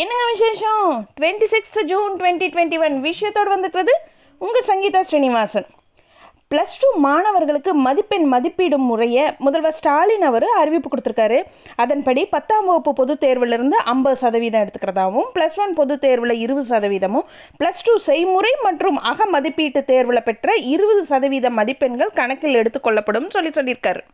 என்னங்க விசேஷம்? Twenty sixth June twenty twenty one விஷயத்தோடு வந்துட்டுறது உங்கள் சங்கீதா ஸ்ரீனிவாசன். ப்ளஸ் டூ மாணவர்களுக்கு மதிப்பெண் மதிப்பீடும் முறையை முதல்வர் ஸ்டாலின் அவர் அறிவிப்பு கொடுத்துருக்காரு. அதன்படி பத்தாம் வகுப்பு பொதுத் தேர்விலிருந்து ஐம்பது சதவீதம் எடுத்துக்கிறதாகவும் ப்ளஸ் ஒன் பொதுத் தேர்வில் இருபது சதவீதமும் ப்ளஸ் டூ செய்முறை மற்றும் அக மதிப்பீட்டு தேர்வில் பெற்ற இருபது சதவீத மதிப்பெண்கள் கணக்கில் எடுத்துக்கொள்ளப்படும் சொல்லி சொல்லியிருக்காரு.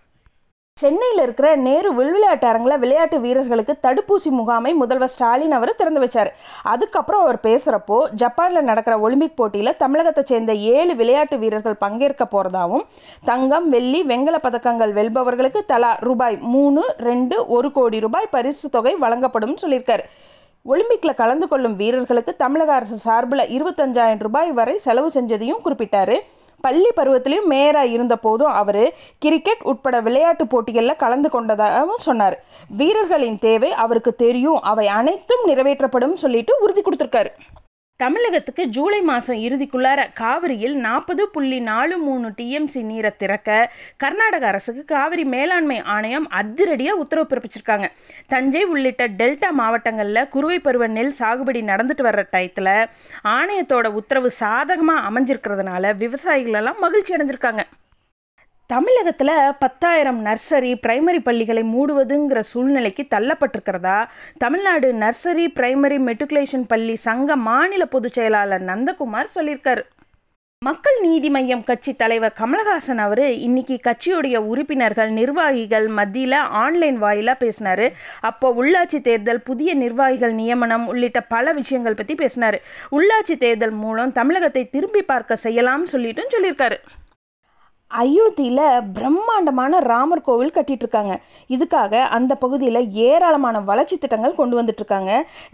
சென்னையில் இருக்கிற நேரு விளையாட்டு அரங்கில் விளையாட்டு வீரர்களுக்கு தடுப்பூசி முகாமை முதல்வர் ஸ்டாலின் அவர் திறந்து வச்சார். அதுக்கப்புறம் அவர் பேசுகிறப்போ ஜப்பானில் நடக்கிற ஒலிம்பிக் போட்டியில் தமிழகத்தை சேர்ந்த ஏழு விளையாட்டு வீரர்கள் பங்கேற்க போகிறதாவும் தங்கம் வெள்ளி வெண்கல பதக்கங்கள் வெல்பவர்களுக்கு தலா ரூபாய் மூணு ரெண்டு ஒரு கோடி ரூபாய் பரிசு தொகை வழங்கப்படும் சொல்லியிருக்கார். ஒலிம்பிக்கில் கலந்து கொள்ளும் வீரர்களுக்கு தமிழக அரசு சார்பில் இருபத்தஞ்சாயிரம் ரூபாய் வரை செலவு செஞ்சதையும் குறிப்பிட்டார். பள்ளி பருவத்திலையும் மேயராக இருந்த போதும் அவர் கிரிக்கெட் உட்பட விளையாட்டு போட்டிகளில் கலந்து கொண்டதாகவும் சொன்னார். வீரர்களின் தேவை அவருக்கு தெரியும். அவை அனைத்தும் நிறைவேற்றப்படும் சொல்லிட்டு உறுதி கொடுத்துருக்காரு. தமிழகத்துக்கு ஜூலை மாதம் இறுதிக்குள்ளார காவிரியில் நாற்பது புள்ளி நாலு மூணு டிஎம்சி நீரை திறக்க கர்நாடக அரசுக்கு காவிரி மேலாண்மை ஆணையம் அதிரடியாக உத்தரவு பிறப்பிச்சிருக்காங்க. தஞ்சை உள்ளிட்ட டெல்டா மாவட்டங்களில் குறுவை பருவ நெல் சாகுபடி நடந்துட்டு வர்ற டயத்தில் ஆணையத்தோட உத்தரவு சாதகமாக அமைஞ்சிருக்கிறதுனால விவசாயிகளெல்லாம் மகிழ்ச்சி அடைஞ்சிருக்காங்க. தமிழகத்தில் பத்தாயிரம் நர்சரி பிரைமரி பள்ளிகளை மூடுவதுங்கிற சூழ்நிலைக்கு தள்ளப்பட்டிருக்கிறதா? தமிழ்நாடு நர்சரி பிரைமரி மெட்ரிகுலேஷன் பள்ளி சங்க மாநில பொதுச் செயலாளர் நந்தகுமார் சொல்லியிருக்காரு. மக்கள் நீதி மையம் கட்சி தலைவர் கமலஹாசன் அவர் இன்னைக்கு கட்சியுடைய உறுப்பினர்கள் நிர்வாகிகள் மத்தியில் ஆன்லைன் வாயிலாக பேசினார். அப்போ உள்ளாட்சி தேர்தல் புதிய நிர்வாகிகள் நியமனம் உள்ளிட்ட பல விஷயங்கள் பற்றி பேசினார். உள்ளாட்சி தேர்தல் மூலம் தமிழகத்தை திரும்பி பார்க்க செய்யலாம்னு சொல்லிட்டும் சொல்லியிருக்காரு. அயோத்தியில் பிரம்மாண்டமான ராமர் கோவில் கட்டிட்டு இருக்காங்க இதுக்காக அந்த பகுதியில் ஏராளமான வளர்ச்சி திட்டங்கள் கொண்டு வந்துட்டுருக்காங்க.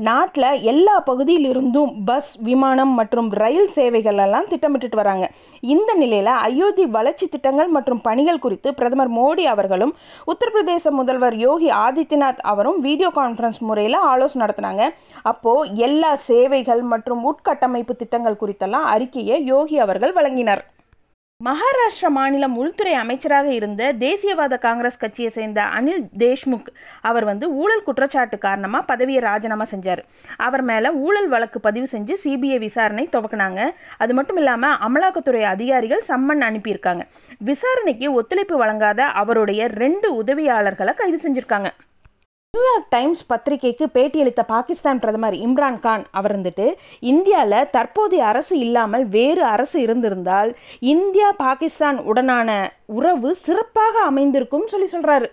நாட்டில் எல்லா பகுதியிலிருந்தும் பஸ் விமானம் மற்றும் ரயில் சேவைகள் எல்லாம் திட்டமிட்டுட்டு வராங்க. இந்த நிலையில் அயோத்தி வளர்ச்சி திட்டங்கள் மற்றும் பணிகள் குறித்து பிரதமர் மோடி அவர்களும் உத்தரப்பிரதேச முதல்வர் யோகி ஆதித்யநாத் அவரும் வீடியோ கான்ஃபரன்ஸ் முறையில் ஆலோசனை நடத்தினாங்க. அப்போது எல்லா சேவைகள் மற்றும் உட்கட்டமைப்பு திட்டங்கள் குறித்தெல்லாம் அறிக்கையை யோகி அவர்கள் வழங்கினார். மகாராஷ்டிரா மாநிலம் உள்துறை அமைச்சராக இருந்த தேசியவாத காங்கிரஸ் கட்சியை சேர்ந்த அனில் தேஷ்முக் அவர் வந்து ஊழல் குற்றச்சாட்டு காரணமாக பதவியை ராஜினாமா செஞ்சார். அவர் மேலே ஊழல் வழக்கு பதிவு செஞ்சு சிபிஐ விசாரணை துவக்கினாங்க. அது மட்டும் இல்லாமல் அமலாக்கத்துறை அதிகாரிகள் சம்மன் அனுப்பியிருக்காங்க. விசாரணைக்கு ஒத்துழைப்பு வழங்காத அவருடைய ரெண்டு உதவியாளர்களை கைது செஞ்சுருக்காங்க. நியூயார்க் டைம்ஸ் பத்திரிகைக்கு பேட்டியளித்த பாகிஸ்தான் பிரதமர் இம்ரான் கான் அவர் வந்துட்டு இந்தியாவில் தற்போதைய அரசு இல்லாமல் வேறு அரசு இருந்திருந்தால் இந்தியா பாகிஸ்தான் உடனான உறவு சிறப்பாக அமைந்திருக்கும் சொல்லி சொல்கிறாரு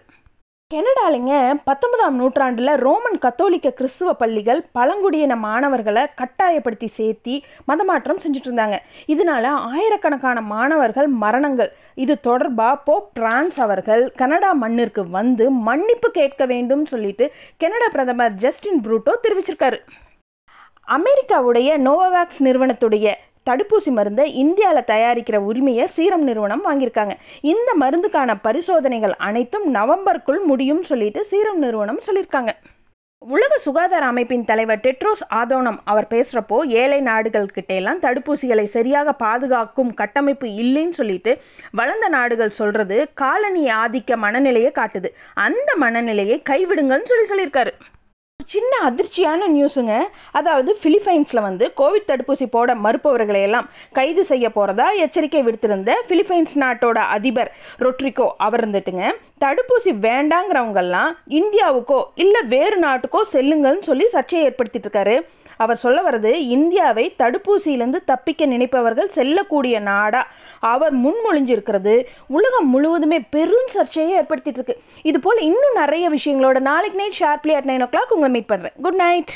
கெனடாலிங்க பத்தொன்பதாம் நூற்றாண்டில் ரோமன் கத்தோலிக்க கிறிஸ்துவ பள்ளிகள் பழங்குடியின மாணவர்களை கட்டாயப்படுத்தி சேர்த்தி மதமாற்றம் செஞ்சுட்டு இருந்தாங்க இதனால ஆயிரக்கணக்கான மாணவர்கள் மரணங்கள். இது தொடர்பாக போப் பிரான்ஸ் அவர்கள் கனடா மண்ணிற்கு வந்து மன்னிப்பு கேட்க வேண்டும் சொல்லிட்டு கெனடா பிரதமர் ஜஸ்டின் ப்ரூட்டோ தெரிவிச்சிருக்காரு. அமெரிக்காவுடைய நோவோவேக்ஸ் நிறுவனத்துடைய தடுப்பூசி மருந்தை இந்தியாவில் தயாரிக்கிற உரிமையை சீரம் நிறுவனம் வாங்கியிருக்காங்க. இந்த மருந்துக்கான பரிசோதனைகள் அனைத்தும் நவம்பருக்குள் முடியும் சொல்லிட்டு சீரம் நிறுவனம் சொல்லியிருக்காங்க. உலக சுகாதார அமைப்பின் தலைவர் டெட்ரோஸ் ஆதோனம் அவர் பேசுகிறப்போ ஏழை நாடுகள்கிட்ட எல்லாம் தடுப்பூசிகளை சரியாக பாதுகாக்கும் கட்டமைப்பு இல்லைன்னு சொல்லிட்டு வளர்ந்த நாடுகள் சொல்கிறது காலனி ஆதிக்க மனநிலையை காட்டுது. அந்த மனநிலையை கைவிடுங்கன்னு சொல்லி சொல்லியிருக்காரு. சின்ன அதிர்ச்சியான நியூஸுங்க அதாவது பிலிப்பைன்ஸில் வந்து கோவிட் தடுப்பூசி போட மறுப்பவர்களை எல்லாம் கைது செய்ய போகிறதா எச்சரிக்கை விடுத்திருந்த பிலிப்பைன்ஸ் நாட்டோட அதிபர் ரொட்ரிகோ அவர் இருந்துட்டுங்க தடுப்பூசி வேண்டாங்கிறவங்கெல்லாம் இந்தியாவுக்கோ இல்லை வேறு நாட்டுக்கோ செல்லுங்கள்னு சொல்லி சர்ச்சையை ஏற்படுத்திட்டு இருக்காரு. அவர் சொல்ல வர்றது இந்தியாவை தடுப்பூசியிலிருந்து தப்பிக்க நினைப்பவர்கள் செல்லக்கூடிய நாடா. அவர் முன்மொழிஞ்சிருக்கிறது உலகம் முழுவதுமே பெரும் சர்ச்சையை ஏற்படுத்திட்டு இருக்கு. இது போல் இன்னும் நிறைய விஷயங்களோட நாளைக்கு night sharply at nine o'clock உங்களை மீட் பண்ணுறேன் குட் நைட்